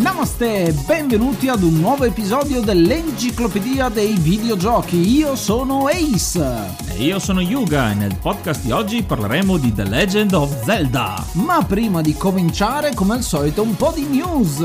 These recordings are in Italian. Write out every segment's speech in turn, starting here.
Namaste, benvenuti ad un nuovo episodio dell'Enciclopedia dei Videogiochi. Io sono Ace. Io sono Yuga e nel podcast di oggi parleremo di The Legend of Zelda. Ma prima di cominciare, come al solito, un po' di news.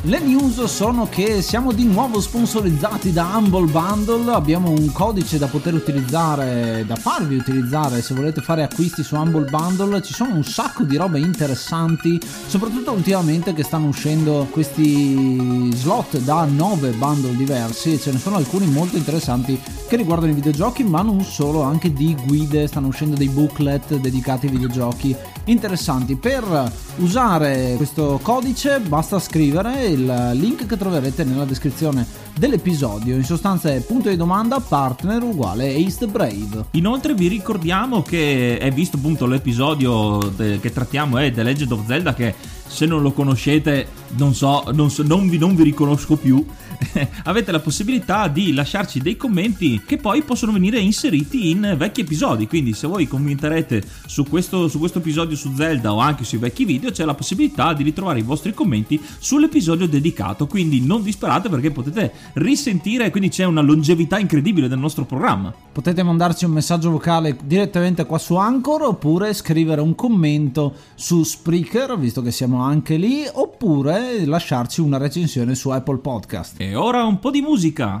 Le news sono che siamo di nuovo sponsorizzati da Humble Bundle. Abbiamo un codice da poter utilizzare, da farvi utilizzare se volete fare acquisti su Humble Bundle. Ci sono un sacco di robe interessanti, soprattutto ultimamente che stanno uscendo questi slot da 9 bundle diversi e ce ne sono alcuni molto interessanti che riguardano i videogiochi ma non solo, anche di guide, stanno uscendo dei booklet dedicati ai videogiochi interessanti. Per usare questo codice basta scrivere il link che troverete nella descrizione dell'episodio. In sostanza è punto di domanda partner uguale Ace Brave. Inoltre vi ricordiamo che è visto appunto l'episodio de- che trattiamo è The Legend of Zelda che se non lo conoscete non so, non, so, non, vi, non vi riconosco più avete la possibilità di lasciarci dei commenti che poi possono venire inseriti in vecchi episodi. Quindi, se voi commenterete su questo, su questo episodio su Zelda o anche sui vecchi video, c'è la possibilità di ritrovare i vostri commenti sull'episodio dedicato. Quindi, non disperate perché potete risentire. Quindi, c'è una longevità incredibile del nostro programma. Potete mandarci un messaggio vocale direttamente qua su Anchor oppure scrivere un commento su Spreaker, visto che siamo anche lì, oppure lasciarci una recensione su Apple Podcast. E ora un po' di musica.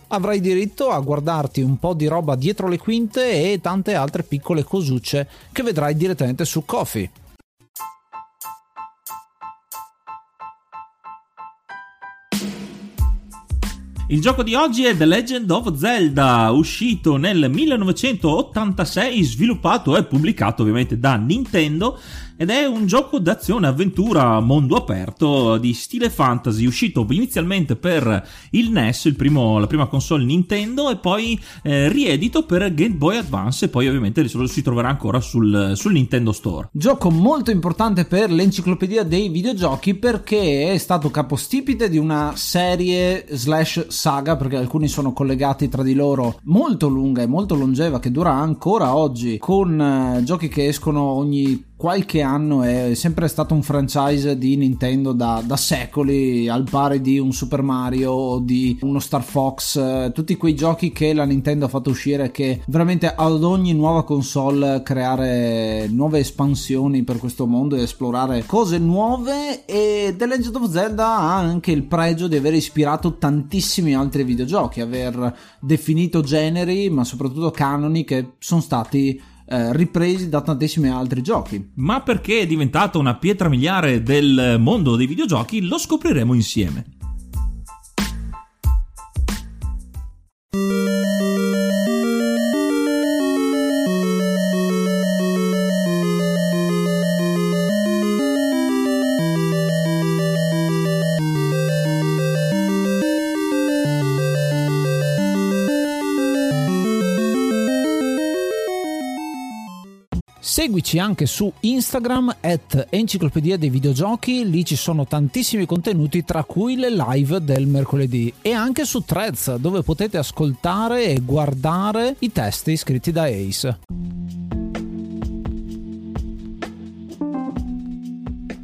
avrai diritto a guardarti un po' di roba dietro le quinte e tante altre piccole cosucce che vedrai direttamente su Kofi. Il gioco di oggi è The Legend of Zelda, uscito nel 1986, sviluppato e pubblicato ovviamente da Nintendo ed è un gioco d'azione avventura mondo aperto di stile fantasy uscito inizialmente per il NES, il primo, la prima console Nintendo e poi eh, riedito per Game Boy Advance e poi ovviamente si troverà ancora sul, sul Nintendo Store. Gioco molto importante per l'enciclopedia dei videogiochi perché è stato capostipite di una serie slash saga perché alcuni sono collegati tra di loro molto lunga e molto longeva che dura ancora oggi con eh, giochi che escono ogni qualche anno è sempre stato un franchise di Nintendo da, da secoli, al pari di un Super Mario o di uno Star Fox, tutti quei giochi che la Nintendo ha fatto uscire che veramente ad ogni nuova console creare nuove espansioni per questo mondo e esplorare cose nuove. E The Legend of Zelda ha anche il pregio di aver ispirato tantissimi altri videogiochi, aver definito generi ma soprattutto canoni che sono stati eh, ripresi da tantissimi altri giochi. Ma perché è diventato una pietra miliare del mondo dei videogiochi lo scopriremo insieme. Seguici anche su Instagram at Enciclopedia dei Videogiochi, lì ci sono tantissimi contenuti tra cui le live del mercoledì e anche su Threads dove potete ascoltare e guardare i testi scritti da Ace.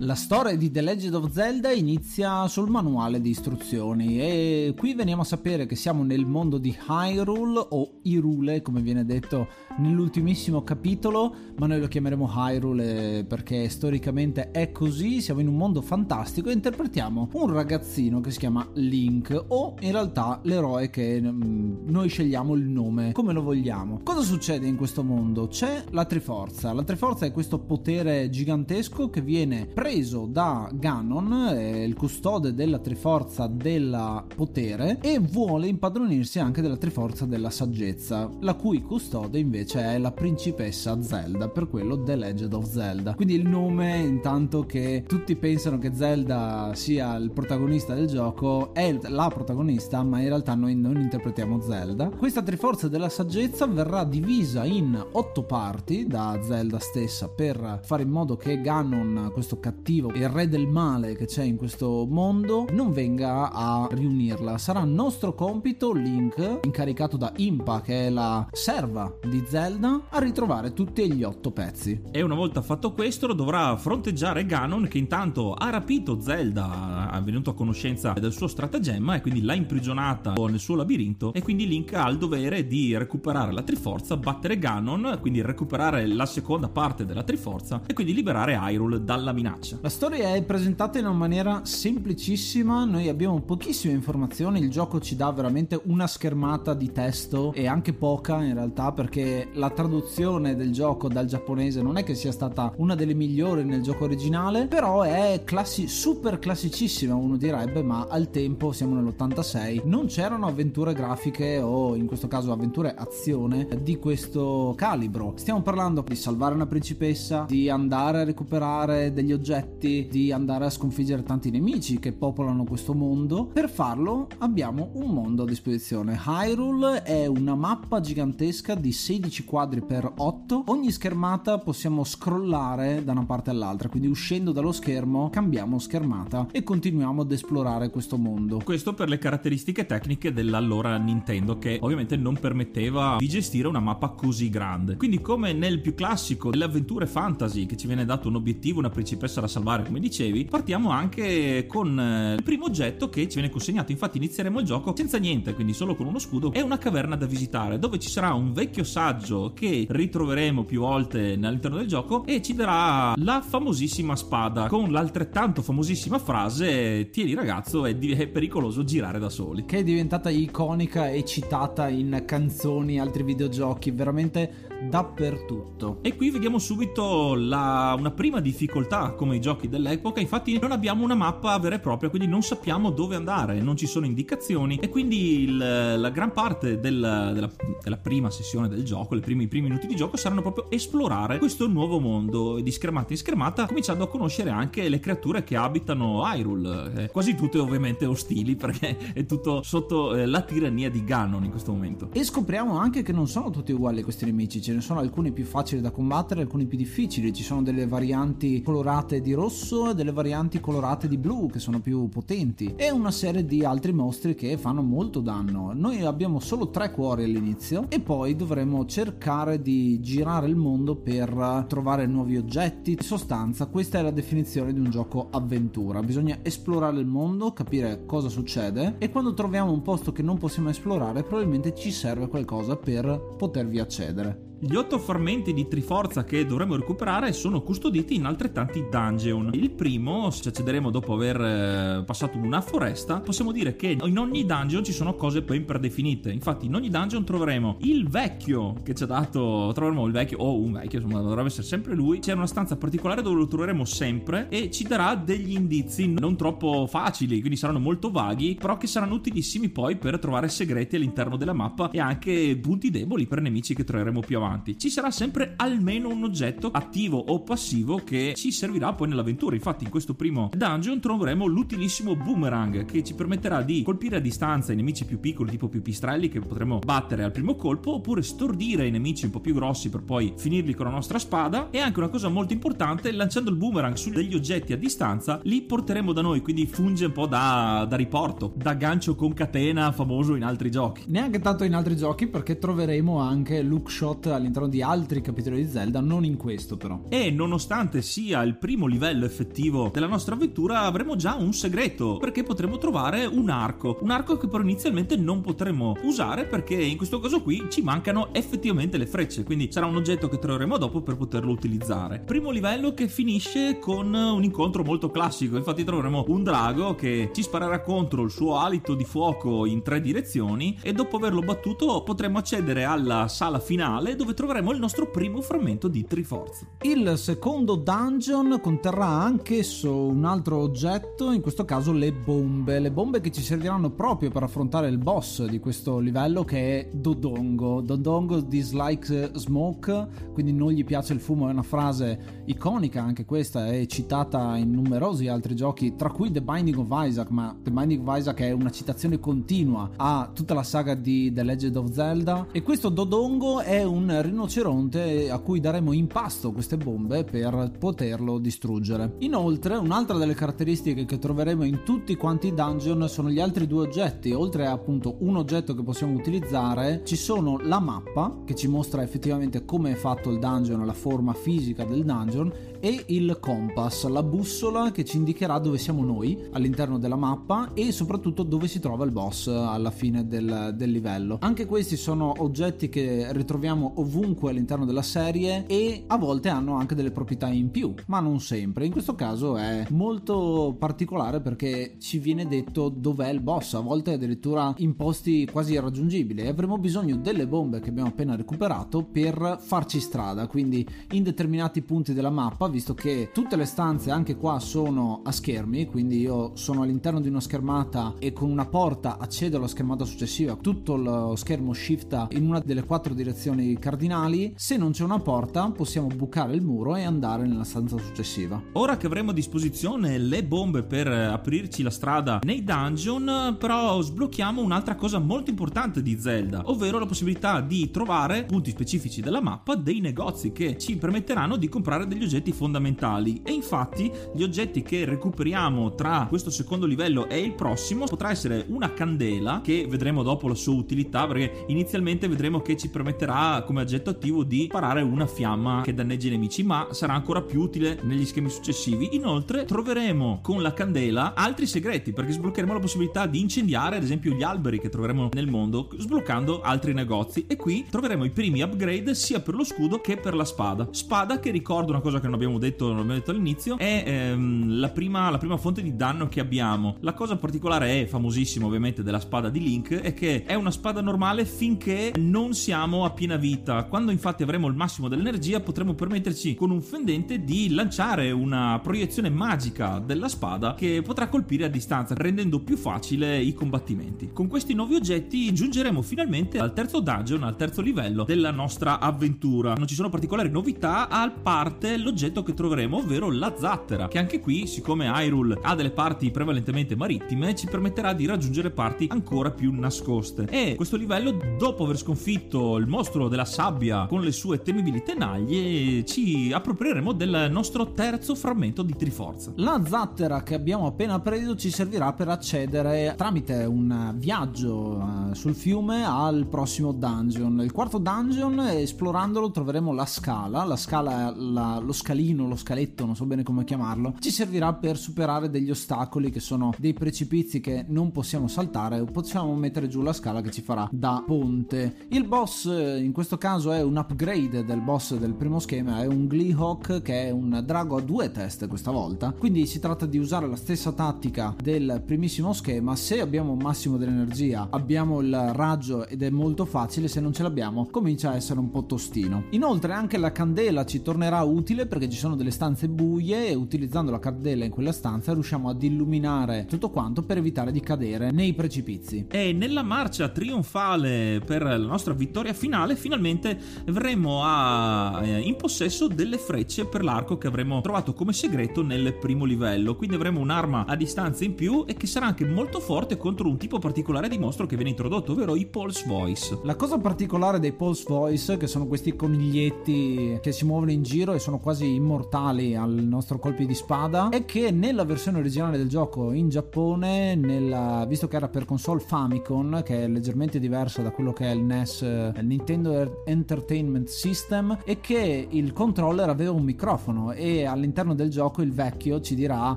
La storia di The Legend of Zelda inizia sul manuale di istruzioni e qui veniamo a sapere che siamo nel mondo di Hyrule o Irule come viene detto nell'ultimissimo capitolo, ma noi lo chiameremo Hyrule perché storicamente è così, siamo in un mondo fantastico e interpretiamo un ragazzino che si chiama Link o in realtà l'eroe che mm, noi scegliamo il nome come lo vogliamo. Cosa succede in questo mondo? C'è la Triforza, la Triforza è questo potere gigantesco che viene preso preso da Ganon, eh, il custode della Triforza del potere, e vuole impadronirsi anche della Triforza della saggezza, la cui custode invece è la principessa Zelda, per quello The Legend of Zelda. Quindi il nome, intanto che tutti pensano che Zelda sia il protagonista del gioco, è la protagonista, ma in realtà noi non interpretiamo Zelda. Questa Triforza della saggezza verrà divisa in otto parti da Zelda stessa per fare in modo che Ganon, questo cattivo cattivo, il re del male che c'è in questo mondo, non venga a riunirla. Sarà nostro compito, Link, incaricato da Impa, che è la serva di Zelda, a ritrovare tutti gli otto pezzi. E una volta fatto questo, dovrà fronteggiare Ganon, che intanto ha rapito Zelda, è venuto a conoscenza del suo stratagemma e quindi l'ha imprigionata nel suo labirinto. E quindi Link ha il dovere di recuperare la Triforza, battere Ganon, quindi recuperare la seconda parte della Triforza e quindi liberare Hyrule dalla minaccia. La storia è presentata in una maniera semplicissima, noi abbiamo pochissime informazioni, il gioco ci dà veramente una schermata di testo e anche poca in realtà perché la traduzione del gioco dal giapponese non è che sia stata una delle migliori nel gioco originale, però è classi- super classicissima uno direbbe, ma al tempo siamo nell'86, non c'erano avventure grafiche o in questo caso avventure azione di questo calibro. Stiamo parlando di salvare una principessa, di andare a recuperare degli oggetti oggetti, di andare a sconfiggere tanti nemici che popolano questo mondo. Per farlo abbiamo un mondo a disposizione. Hyrule è una mappa gigantesca di 16 quadri per 8. Ogni schermata possiamo scrollare da una parte all'altra, quindi uscendo dallo schermo cambiamo schermata e continuiamo ad esplorare questo mondo. Questo per le caratteristiche tecniche dell'allora Nintendo che ovviamente non permetteva di gestire una mappa così grande. Quindi come nel più classico delle avventure fantasy che ci viene dato un obiettivo, una principessa da salvare, come dicevi, partiamo anche con eh, il primo oggetto che ci viene consegnato. Infatti, inizieremo il gioco senza niente, quindi solo con uno scudo. È una caverna da visitare dove ci sarà un vecchio saggio che ritroveremo più volte all'interno del gioco e ci darà la famosissima spada con l'altrettanto famosissima frase: Tieni ragazzo, è, di- è pericoloso girare da soli. Che è diventata iconica e citata in canzoni, altri videogiochi, veramente dappertutto. E qui vediamo subito la, una prima difficoltà come i giochi dell'epoca, infatti non abbiamo una mappa vera e propria, quindi non sappiamo dove andare, non ci sono indicazioni e quindi il, la gran parte del, della, della, prima sessione del gioco, i primi, primi minuti di gioco saranno proprio esplorare questo nuovo mondo di schermata in schermata, cominciando a conoscere anche le creature che abitano Hyrule, eh, quasi tutte ovviamente ostili perché è tutto sotto eh, la tirannia di Ganon in questo momento. E scopriamo anche che non sono tutti uguali questi nemici, ce ne sono alcuni più facili da combattere, alcuni più difficili, ci sono delle varianti colorate di rosso e delle varianti colorate di blu che sono più potenti e una serie di altri mostri che fanno molto danno. Noi abbiamo solo tre cuori all'inizio e poi dovremo cercare di girare il mondo per trovare nuovi oggetti. In sostanza questa è la definizione di un gioco avventura. Bisogna esplorare il mondo, capire cosa succede e quando troviamo un posto che non possiamo esplorare probabilmente ci serve qualcosa per potervi accedere. Gli otto frammenti di Triforza che dovremo recuperare sono custoditi in altrettanti dungeon. Il primo, se accederemo dopo aver eh, passato una foresta, possiamo dire che in ogni dungeon ci sono cose ben predefinite. Infatti, in ogni dungeon troveremo il vecchio che ci ha dato. Troveremo il vecchio, o un vecchio, insomma, dovrebbe essere sempre lui. C'è una stanza particolare dove lo troveremo sempre e ci darà degli indizi non troppo facili, quindi saranno molto vaghi, però che saranno utilissimi poi per trovare segreti all'interno della mappa e anche punti deboli per nemici che troveremo più avanti avanti, ci sarà sempre almeno un oggetto attivo o passivo che ci servirà poi nell'avventura. Infatti, in questo primo dungeon troveremo l'utilissimo boomerang che ci permetterà di colpire a distanza i nemici più piccoli, tipo pipistrelli, che potremo battere al primo colpo, oppure stordire i nemici un po' più grossi per poi finirli con la nostra spada. E anche una cosa molto importante, lanciando il boomerang su degli oggetti a distanza, li porteremo da noi, quindi funge un po' da, da riporto, da gancio con catena famoso in altri giochi. Neanche tanto in altri giochi perché troveremo anche look shot all'interno di altri capitoli di Zelda, non in questo però. E nonostante sia il primo livello effettivo della nostra avventura, avremo già un segreto, perché potremo trovare un arco, un arco che però inizialmente non potremo usare perché in questo caso qui ci mancano effettivamente le frecce, quindi sarà un oggetto che troveremo dopo per poterlo utilizzare. Primo livello che finisce con un incontro molto classico, infatti troveremo un drago che ci sparerà contro il suo alito di fuoco in tre direzioni e dopo averlo battuto potremo accedere alla sala finale dove dove troveremo il nostro primo frammento di Triforce. Il secondo dungeon conterrà anch'esso un altro oggetto, in questo caso le bombe. Le bombe che ci serviranno proprio per affrontare il boss di questo livello che è Dodongo. Dodongo dislikes smoke, quindi non gli piace il fumo, è una frase iconica anche questa, è citata in numerosi altri giochi, tra cui The Binding of Isaac, ma The Binding of Isaac è una citazione continua a tutta la saga di The Legend of Zelda e questo Dodongo è un rinoceronte a cui daremo in pasto queste bombe per poterlo distruggere. Inoltre, un'altra delle caratteristiche che troveremo in tutti quanti i dungeon sono gli altri due oggetti. Oltre a appunto un oggetto che possiamo utilizzare, ci sono la mappa che ci mostra effettivamente come è fatto il dungeon, la forma fisica del dungeon e il compass, la bussola che ci indicherà dove siamo noi all'interno della mappa e soprattutto dove si trova il boss alla fine del, del livello. Anche questi sono oggetti che ritroviamo ovunque all'interno della serie e a volte hanno anche delle proprietà in più, ma non sempre. In questo caso è molto particolare perché ci viene detto dov'è il boss, a volte addirittura in posti quasi irraggiungibili e avremo bisogno delle bombe che abbiamo appena recuperato per farci strada, quindi in determinati punti della mappa, visto che tutte le stanze anche qua sono a schermi, quindi io sono all'interno di una schermata e con una porta accedo alla schermata successiva, tutto lo schermo shifta in una delle quattro direzioni cardinali, se non c'è una porta possiamo bucare il muro e andare nella stanza successiva. Ora che avremo a disposizione le bombe per aprirci la strada nei dungeon, però sblocchiamo un'altra cosa molto importante di Zelda, ovvero la possibilità di trovare punti specifici della mappa dei negozi che ci permetteranno di comprare degli oggetti fondamentali e infatti gli oggetti che recuperiamo tra questo secondo livello e il prossimo potrà essere una candela che vedremo dopo la sua utilità perché inizialmente vedremo che ci permetterà come aggetto attivo di parare una fiamma che danneggia i nemici, ma sarà ancora più utile negli schemi successivi. Inoltre troveremo con la candela altri segreti perché sbloccheremo la possibilità di incendiare ad esempio gli alberi che troveremo nel mondo sbloccando altri negozi e qui troveremo i primi upgrade sia per lo scudo che per la spada. Spada che ricordo una cosa che non abbiamo detto, non abbiamo detto all'inizio, è ehm, la, prima, la prima fonte di danno che abbiamo. La cosa particolare è famosissima ovviamente della spada di Link è che è una spada normale finché non siamo a piena vita. Quando infatti avremo il massimo dell'energia potremo permetterci con un fendente di lanciare una proiezione magica della spada che potrà colpire a distanza rendendo più facile i combattimenti. Con questi nuovi oggetti giungeremo finalmente al terzo dungeon, al terzo livello della nostra avventura. Non ci sono particolari novità a parte l'oggetto che troveremo, ovvero la zattera, che anche qui, siccome Hyrule ha delle parti prevalentemente marittime, ci permetterà di raggiungere parti ancora più nascoste. E questo livello, dopo aver sconfitto il mostro della sabbia con le sue temibili tenaglie, ci approprieremo del nostro terzo frammento di Triforza. La zattera che abbiamo appena preso ci servirà per accedere tramite un viaggio eh, sul fiume al prossimo dungeon. Il quarto dungeon, esplorandolo, troveremo la scala. La scala, la, lo scalino, lo scaletto, non so bene come chiamarlo, ci servirà per superare degli ostacoli che sono dei precipizi che non possiamo saltare o possiamo mettere giù la scala che ci farà da ponte. Il boss in questo caso è un upgrade del boss del primo schema, è un Gleehawk che è un drago a due teste questa volta, quindi si tratta di usare la stessa tattica del primissimo schema, se abbiamo un massimo dell'energia abbiamo il raggio ed è molto facile, se non ce l'abbiamo comincia a essere un po' tostino. Inoltre anche la candela ci tornerà utile perché ci sono delle stanze buie e utilizzando la candela in quella stanza riusciamo ad illuminare tutto quanto per evitare di cadere nei precipizi. E nella marcia trionfale per la nostra vittoria finale finalmente verremo a, eh, in possesso delle frecce per l'arco che avremo trovato come segreto nel primo livello. Quindi avremo un'arma a distanza in più e che sarà anche molto forte contro un tipo particolare di mostro che viene introdotto, ovvero i Pulse Voice. La cosa particolare dei Pulse Voice, che sono questi coniglietti che si muovono in giro e sono quasi immortali al nostro colpi di spada, è che nella versione originale del gioco in Giappone, nella, visto che era per console Famicom, che è leggermente diverso da quello che è il NES, il Nintendo Entertainment System, e che il controller aveva un microfono e all'interno del gioco il vecchio ci dirà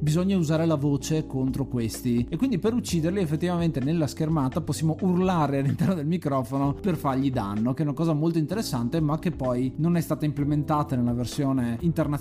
bisogna usare la voce contro questi e quindi per ucciderli effettivamente nella schermata possiamo urlare all'interno del microfono per fargli danno, che è una cosa molto interessante ma che poi non è stata implementata nella versione internazionale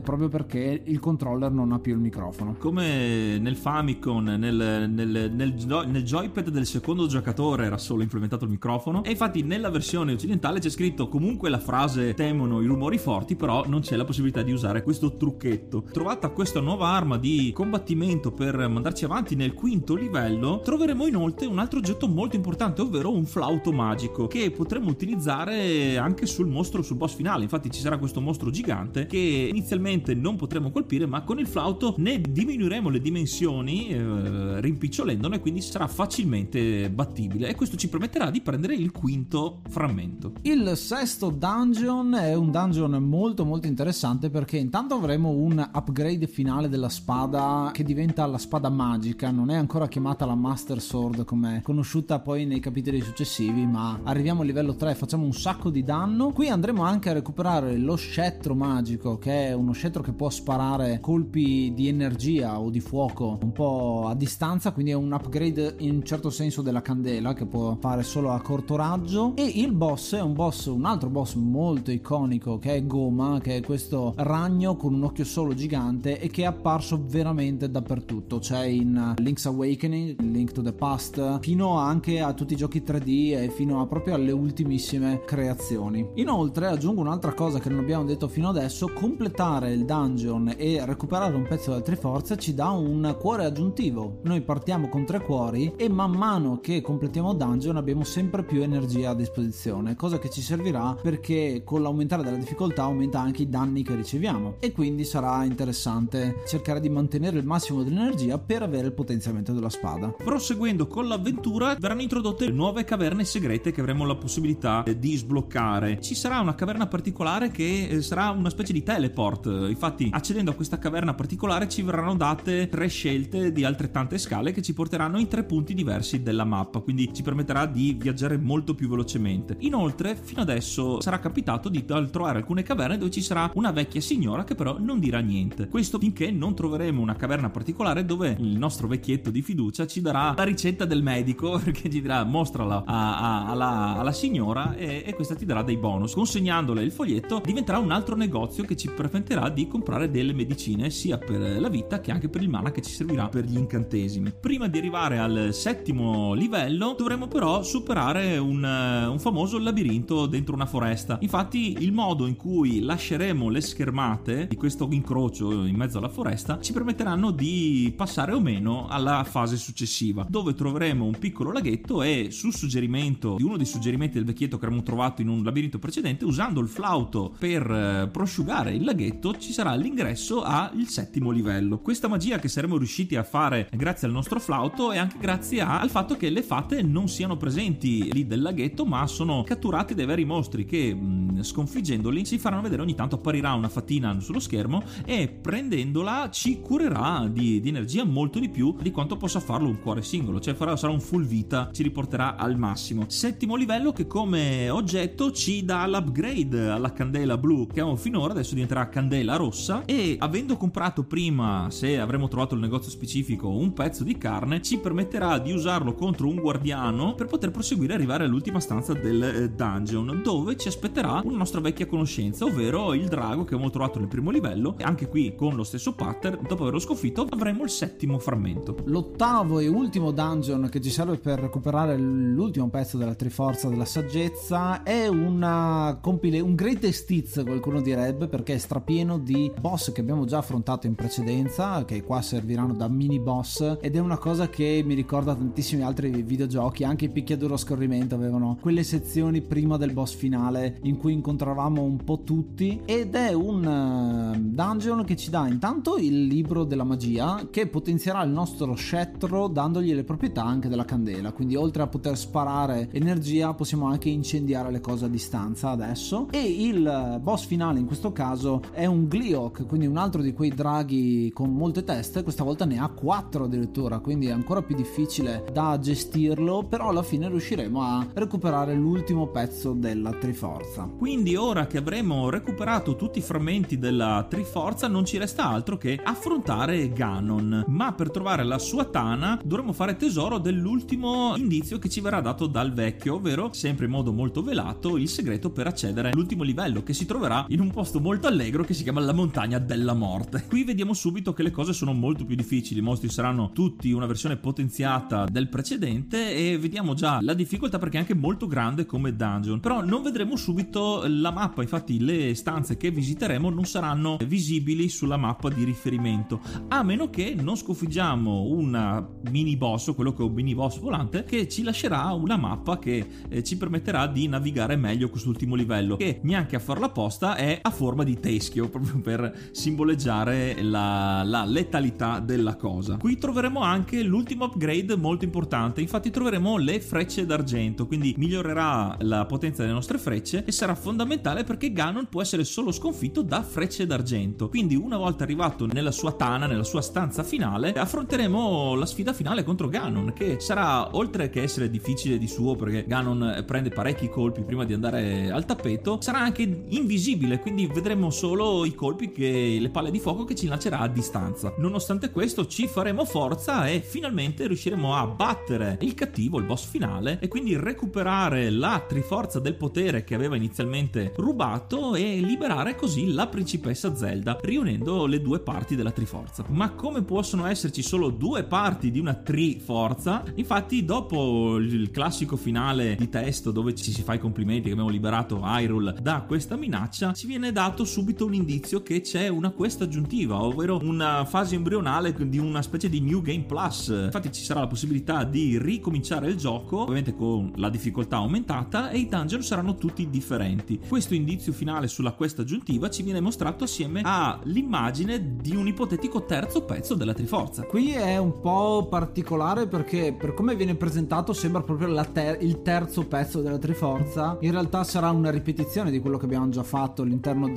proprio perché il controller non ha più il microfono. Come nel Famicom, nel, nel, nel, nel joypad del secondo giocatore era solo implementato il microfono e infatti nella versione occidentale c'è scritto comunque la frase temono i rumori forti però non c'è la possibilità di usare questo trucchetto. Trovata questa nuova arma di combattimento per mandarci avanti nel quinto livello troveremo inoltre un altro oggetto molto importante ovvero un flauto magico che potremo utilizzare anche sul mostro sul boss finale infatti ci sarà questo mostro gigante che inizialmente non potremo colpire ma con il flauto ne diminuiremo le dimensioni eh, rimpicciolendone quindi sarà facilmente battibile e questo ci permetterà di prendere il quinto frammento. Il sesto dungeon è un dungeon molto molto interessante perché intanto avremo un upgrade finale della spada che diventa la spada magica, non è ancora chiamata la Master Sword come conosciuta poi nei capitoli successivi, ma arriviamo a livello 3 facciamo un sacco di danno. Qui andremo anche a recuperare lo scettro magico che è uno scettro che può sparare colpi di energia o di fuoco un po' a distanza, quindi è un upgrade in un certo senso della candela che può fare solo a corto raggio e il boss è un boss, un altro boss molto iconico che è Goma, che è questo ragno con un occhio solo gigante e che è apparso veramente dappertutto, c'è in Link's Awakening, Link to the Past, fino anche a tutti i giochi 3D e fino a proprio alle ultimissime creazioni. Inoltre aggiungo un'altra cosa che non abbiamo detto fino adesso, completare il dungeon e recuperare un pezzo delle Triforze ci dà un cuore aggiuntivo. Noi partiamo con tre cuori e man mano che completiamo il dungeon abbiamo sempre più energia a disposizione, cosa che ci servirà perché con l'aumentare della difficoltà aumenta anche i danni che riceviamo e quindi sarà interessante cercare di mantenere il massimo dell'energia per avere il potenziamento della spada. Proseguendo con l'avventura verranno introdotte nuove caverne segrete che avremo la possibilità di sbloccare. Ci sarà una caverna particolare che eh, sarà una specie di teleport. Infatti, accedendo a questa caverna particolare ci verranno date tre scelte di altrettante scale che ci porteranno in tre punti diversi della mappa, quindi ci permetterà di viaggiare molto più velocemente. Inoltre, fino adesso sarà capitato di trovare alcune caverne dove ci sarà una vecchia signora che però non dirà niente. Questo finché non troveremo una caverna particolare dove il nostro vecchietto di fiducia ci darà la ricetta del medico perché ci dirà mostrala a, a, alla, alla, signora e, e, questa ti darà dei bonus. Consegnandole il foglietto diventerà un altro negozio che ci permetterà di comprare delle medicine sia per la vita che anche per il mana che ci servirà per gli incantesimi. Prima di arrivare al settimo livello dovremo però superare un, un famoso labirinto dentro una foresta. Infatti il modo in cui lasceremo le schermate di questo incrocio in mezzo alla foresta ci permetteranno di passare o meno alla fase successiva dove troveremo un piccolo laghetto e su suggerimento di uno dei suggerimenti del vecchietto che abbiamo trovato in un labirinto precedente usando il flauto per eh, prosciugare il laghetto ci sarà l'ingresso al settimo livello questa magia che saremo riusciti a fare grazie al nostro flauto e anche grazie al fatto che le fate non siano presenti lì del laghetto ma sono catturate dei veri mostri che mh, sconfiggendoli si faranno vedere ogni tanto apparirà una fatina sullo schermo e prendendola ci curerà di, di energia molto di più di quanto possa farlo un cuore singolo, cioè farà, sarà un full vita, ci riporterà al massimo. Settimo livello che come oggetto ci dà l'upgrade alla candela blu che abbiamo finora, adesso diventerà candela rossa e avendo comprato prima, se avremo trovato il negozio specifico, un pezzo di carne, ci permetterà di usarlo contro un guardiano per poter proseguire arrivare all'ultima stanza del eh, dungeon dove ci aspetterà una nostra vecchia conoscenza, ovvero il drago che abbiamo trovato nel primo livello e anche qui con lo stesso pattern, dopo averlo sconfitto avremo il settimo frammento. L'ottavo e ultimo dungeon che ci serve per recuperare l'ultimo pezzo della Triforza della Saggezza è una compile, un greatest hits qualcuno direbbe perché strapieno di boss che abbiamo già affrontato in precedenza che qua serviranno da mini boss ed è una cosa che mi ricorda tantissimi altri videogiochi anche i picchiaduro a scorrimento avevano quelle sezioni prima del boss finale in cui incontravamo un po' tutti ed è un eh, dungeon che ci dà intanto il libro della magia che potenzierà il nostro scettro dandogli le proprietà anche della candela. Quindi oltre a poter sparare energia possiamo anche incendiare le cose a distanza adesso. E il boss finale in questo caso è un Gleok quindi un altro di quei draghi con molte teste questa volta ne ha quattro addirittura quindi è ancora più difficile da gestirlo però alla fine riusciremo a recuperare l'ultimo pezzo della Triforza. Quindi ora che avremo recuperato tutti i frammenti della Triforza non ci resta altro che affrontare Ganon. Ma per trovare la sua tana dovremo fare tesoro dell'ultimo indizio che ci verrà dato dal vecchio ovvero sempre in modo molto velato il segreto per accedere all'ultimo livello che si troverà in un posto molto allegro che si chiama la montagna della morte. Qui vediamo subito che le cose sono molto più difficili. I mostri saranno tutti una versione potenziata del precedente e vediamo già la difficoltà perché è anche molto grande come dungeon. Però non vedremo subito la mappa infatti le stanze che visiteremo non saranno visibili sulla mappa di riferimento a meno che non sconfiggiamo una mini boss quello che è un mini boss volante che ci lascerà una mappa che eh, ci permetterà di navigare meglio quest'ultimo livello che neanche a farla apposta è a forma di teschio proprio per simboleggiare la, la letalità della cosa. Qui troveremo anche l'ultimo upgrade molto importante. Infatti troveremo le frecce d'argento quindi migliorerà la potenza delle nostre frecce e sarà fondamentale perché Ganon può essere solo sconfitto da frecce d'argento. Quindi una volta arrivato nella sua tana nella sua stanza finale affronteremo la sfida finale contro Ganon che sarà oltre che essere difficile di suo perché Ganon prende parecchi colpi prima di andare al tappeto sarà anche invisibile quindi vedremo solo i colpi che le palle di fuoco che ci lancerà a distanza. Nonostante questo ci faremo forza e finalmente riusciremo a battere il cattivo il boss finale e quindi recuperare la triforza del potere che aveva inizialmente rubato e liberare così la principessa Zelda riunendo le due parti della triforza. Ma come possono esserci solo due parti di una triforza? Infatti dopo il classico finale di testo dove ci si fa i complimenti che abbiamo liberato Hyrule da questa minaccia ci viene dato subito un indizio che c'è una quest aggiuntiva ovvero una fase embrionale di una specie di New Game Plus. Infatti ci sarà la possibilità di ricominciare il gioco ovviamente con la difficoltà aumentata e i dungeon saranno tutti differenti. Questo indizio finale sulla quest aggiuntiva ci viene mostrato assieme all'immagine di un ipotetico terzo pezzo della Triforza. Qui è un po' particolare perché per come viene presentato sembra proprio ter- il terzo pezzo della Triforza. In realtà sarà una ripetizione di quello che abbiamo già fatto all'interno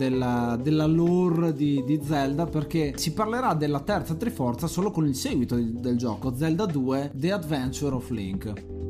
della, lore di, di, Zelda perché si parlerà della terza Triforza solo con il seguito del, del gioco Zelda 2 The Adventure of Link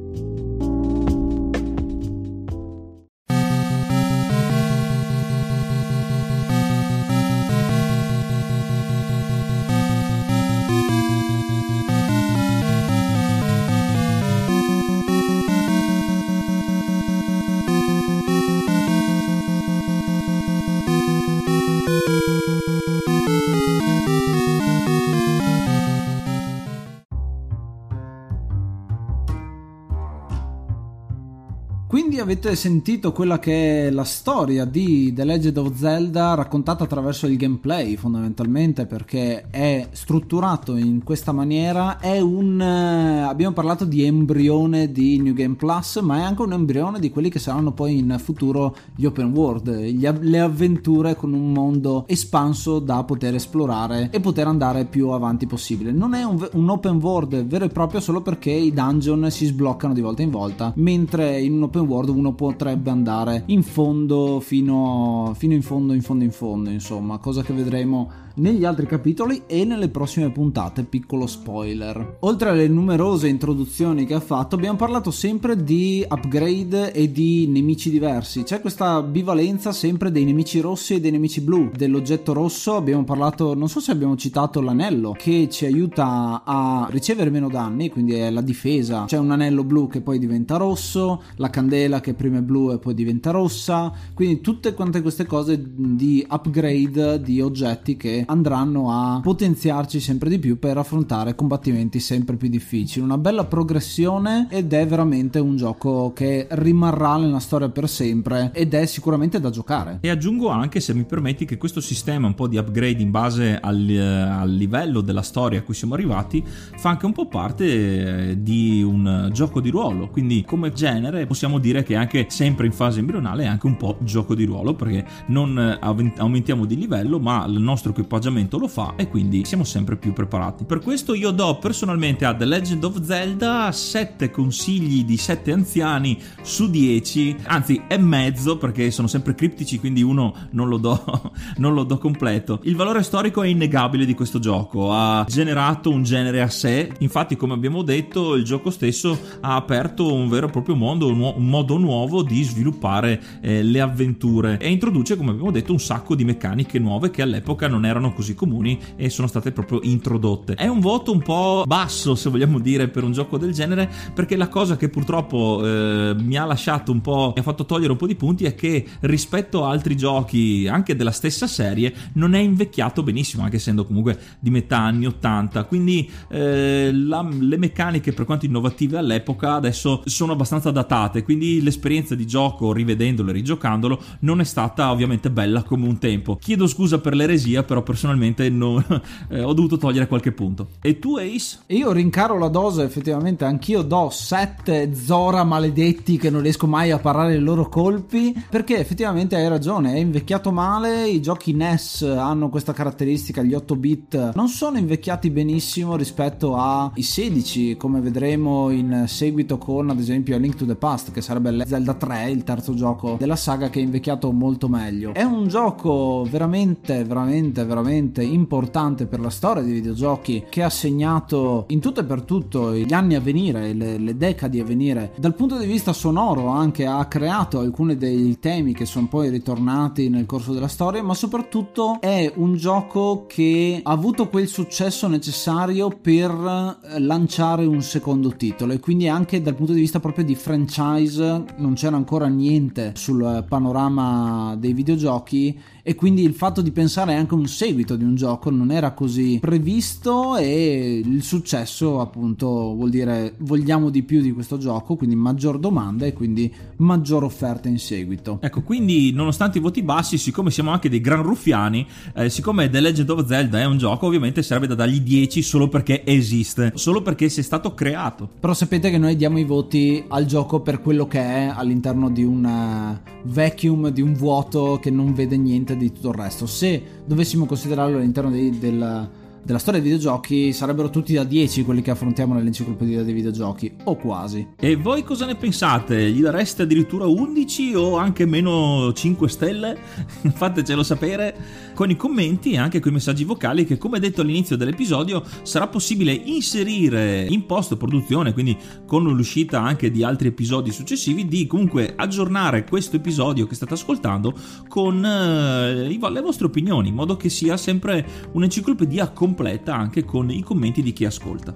avete sentito quella che è la storia di The Legend of Zelda raccontata attraverso il gameplay fondamentalmente perché è strutturato in questa maniera? È un eh, abbiamo parlato di embrione di New Game Plus ma è anche un embrione di quelli che saranno poi in futuro gli open world gli, le avventure con un mondo espanso da poter esplorare e poter andare più avanti possibile. Non è un, un open world vero e proprio solo perché i dungeon si sbloccano di volta in volta mentre in un open world uno potrebbe andare in fondo fino, fino in fondo in fondo in fondo insomma cosa che vedremo negli altri capitoli e nelle prossime puntate, piccolo spoiler. Oltre alle numerose introduzioni che ha fatto, abbiamo parlato sempre di upgrade e di nemici diversi. C'è questa bivalenza sempre dei nemici rossi e dei nemici blu. Dell'oggetto rosso abbiamo parlato, non so se abbiamo citato l'anello che ci aiuta a ricevere meno danni, quindi è la difesa. C'è un anello blu che poi diventa rosso, la candela che prima è blu e poi diventa rossa. Quindi tutte quante queste cose di upgrade di oggetti che andranno a potenziarci sempre di più per affrontare combattimenti sempre più difficili. Una bella progressione ed è veramente un gioco che rimarrà nella storia per sempre ed è sicuramente da giocare. E aggiungo anche, se mi permetti, che questo sistema un po' di upgrade in base al, eh, al livello della storia a cui siamo arrivati fa anche un po' parte eh, di un gioco di ruolo. Quindi, come genere, possiamo dire che anche sempre in fase embrionale è anche un po' gioco di ruolo perché non eh, aumentiamo di livello, ma il nostro equipaggiamento equipaggiamento lo fa e quindi siamo sempre più preparati. Per questo io do personalmente a The Legend of Zelda 7 consigli di 7 anziani su 10, anzi è mezzo perché sono sempre criptici quindi uno non lo do, non lo do completo. Il valore storico è innegabile di questo gioco, ha generato un genere a sé, infatti come abbiamo detto il gioco stesso ha aperto un vero e proprio mondo, un, modo nuovo di sviluppare eh, le avventure e introduce come abbiamo detto un sacco di meccaniche nuove che all'epoca non erano erano così comuni e sono state proprio introdotte. È un voto un po' basso, se vogliamo dire, per un gioco del genere, perché la cosa che purtroppo eh, mi ha lasciato un po', mi ha fatto togliere un po' di punti è che rispetto a altri giochi, anche della stessa serie, non è invecchiato benissimo, anche essendo comunque di metà anni 80. Quindi eh, la, le meccaniche, per quanto innovative all'epoca, adesso sono abbastanza datate. Quindi l'esperienza di gioco, rivedendolo e rigiocandolo, non è stata ovviamente bella come un tempo. Chiedo scusa per l'eresia, però personalmente non, eh, ho dovuto togliere qualche punto. E tu Ace? Io rincaro la dose, effettivamente anch'io do 7 Zora maledetti che non riesco mai a parare i loro colpi, perché effettivamente hai ragione, è invecchiato male, i giochi NES hanno questa caratteristica, gli 8 bit non sono invecchiati benissimo rispetto ai 16, come vedremo in seguito con ad esempio A Link to the Past, che sarebbe Zelda 3, il terzo gioco della saga che è invecchiato molto meglio. È un gioco veramente, veramente, veramente veramente importante per la storia dei videogiochi che ha segnato in tutto e per tutto gli anni a venire, le, le decadi a venire. Dal punto di vista sonoro anche ha creato alcuni dei temi che sono poi ritornati nel corso della storia, ma soprattutto è un gioco che ha avuto quel successo necessario per eh, lanciare un secondo titolo e quindi anche dal punto di vista proprio di franchise non c'era ancora niente sul panorama dei videogiochi e quindi il fatto di pensare anche a un seguito di un gioco non era così previsto e il successo appunto vuol dire vogliamo di più di questo gioco, quindi maggior domanda e quindi maggior offerta in seguito. Ecco, quindi nonostante i voti bassi, siccome siamo anche dei gran ruffiani, eh, siccome The Legend of Zelda è un gioco, ovviamente serve da dargli 10 solo perché esiste, solo perché si è stato creato. Però sapete che noi diamo i voti al gioco per quello che è all'interno di un uh, vacuum, di un vuoto che non vede niente di tutto il resto. Se dovessimo considerarlo all'interno dei, del della storia dei videogiochi sarebbero tutti da 10 quelli che affrontiamo nell'enciclopedia dei videogiochi, o quasi. E voi cosa ne pensate? Gli dareste addirittura 11 o anche meno 5 stelle? Fatecelo sapere con i commenti e anche con i messaggi vocali che come detto all'inizio dell'episodio sarà possibile inserire in post produzione, quindi con l'uscita anche di altri episodi successivi, di comunque aggiornare questo episodio che state ascoltando con eh, le vostre opinioni, in modo che sia sempre un'enciclopedia completa completa anche con i commenti di chi ascolta.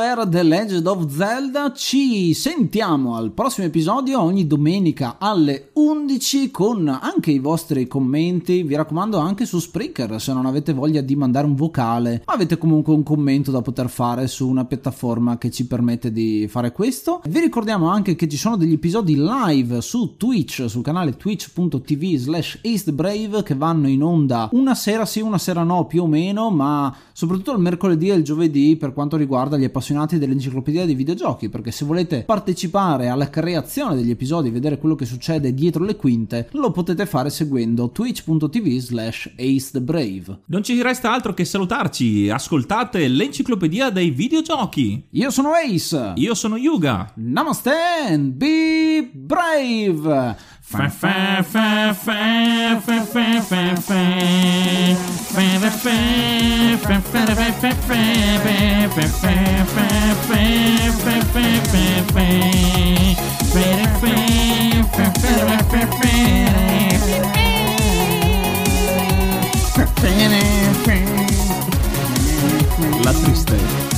Era The Legend of Zelda. Ci sentiamo al prossimo episodio ogni domenica alle 11 con anche i vostri commenti. Vi raccomando anche su Spreaker se non avete voglia di mandare un vocale, avete comunque un commento da poter fare su una piattaforma che ci permette di fare questo. Vi ricordiamo anche che ci sono degli episodi live su Twitch, sul canale twitch.tv slash Brave che vanno in onda una sera sì, una sera no più o meno, ma soprattutto il mercoledì e il giovedì per quanto riguarda gli appassionati dell'enciclopedia dei videogiochi, perché se volete partecipare alla creazione degli episodi e vedere quello che succede dietro le quinte, lo potete fare seguendo twitch.tv slash acethebrave. Non ci resta altro che salutarci, ascoltate l'enciclopedia dei videogiochi. Io sono Ace. Io sono Yuga. Namaste and be brave. La tristezza.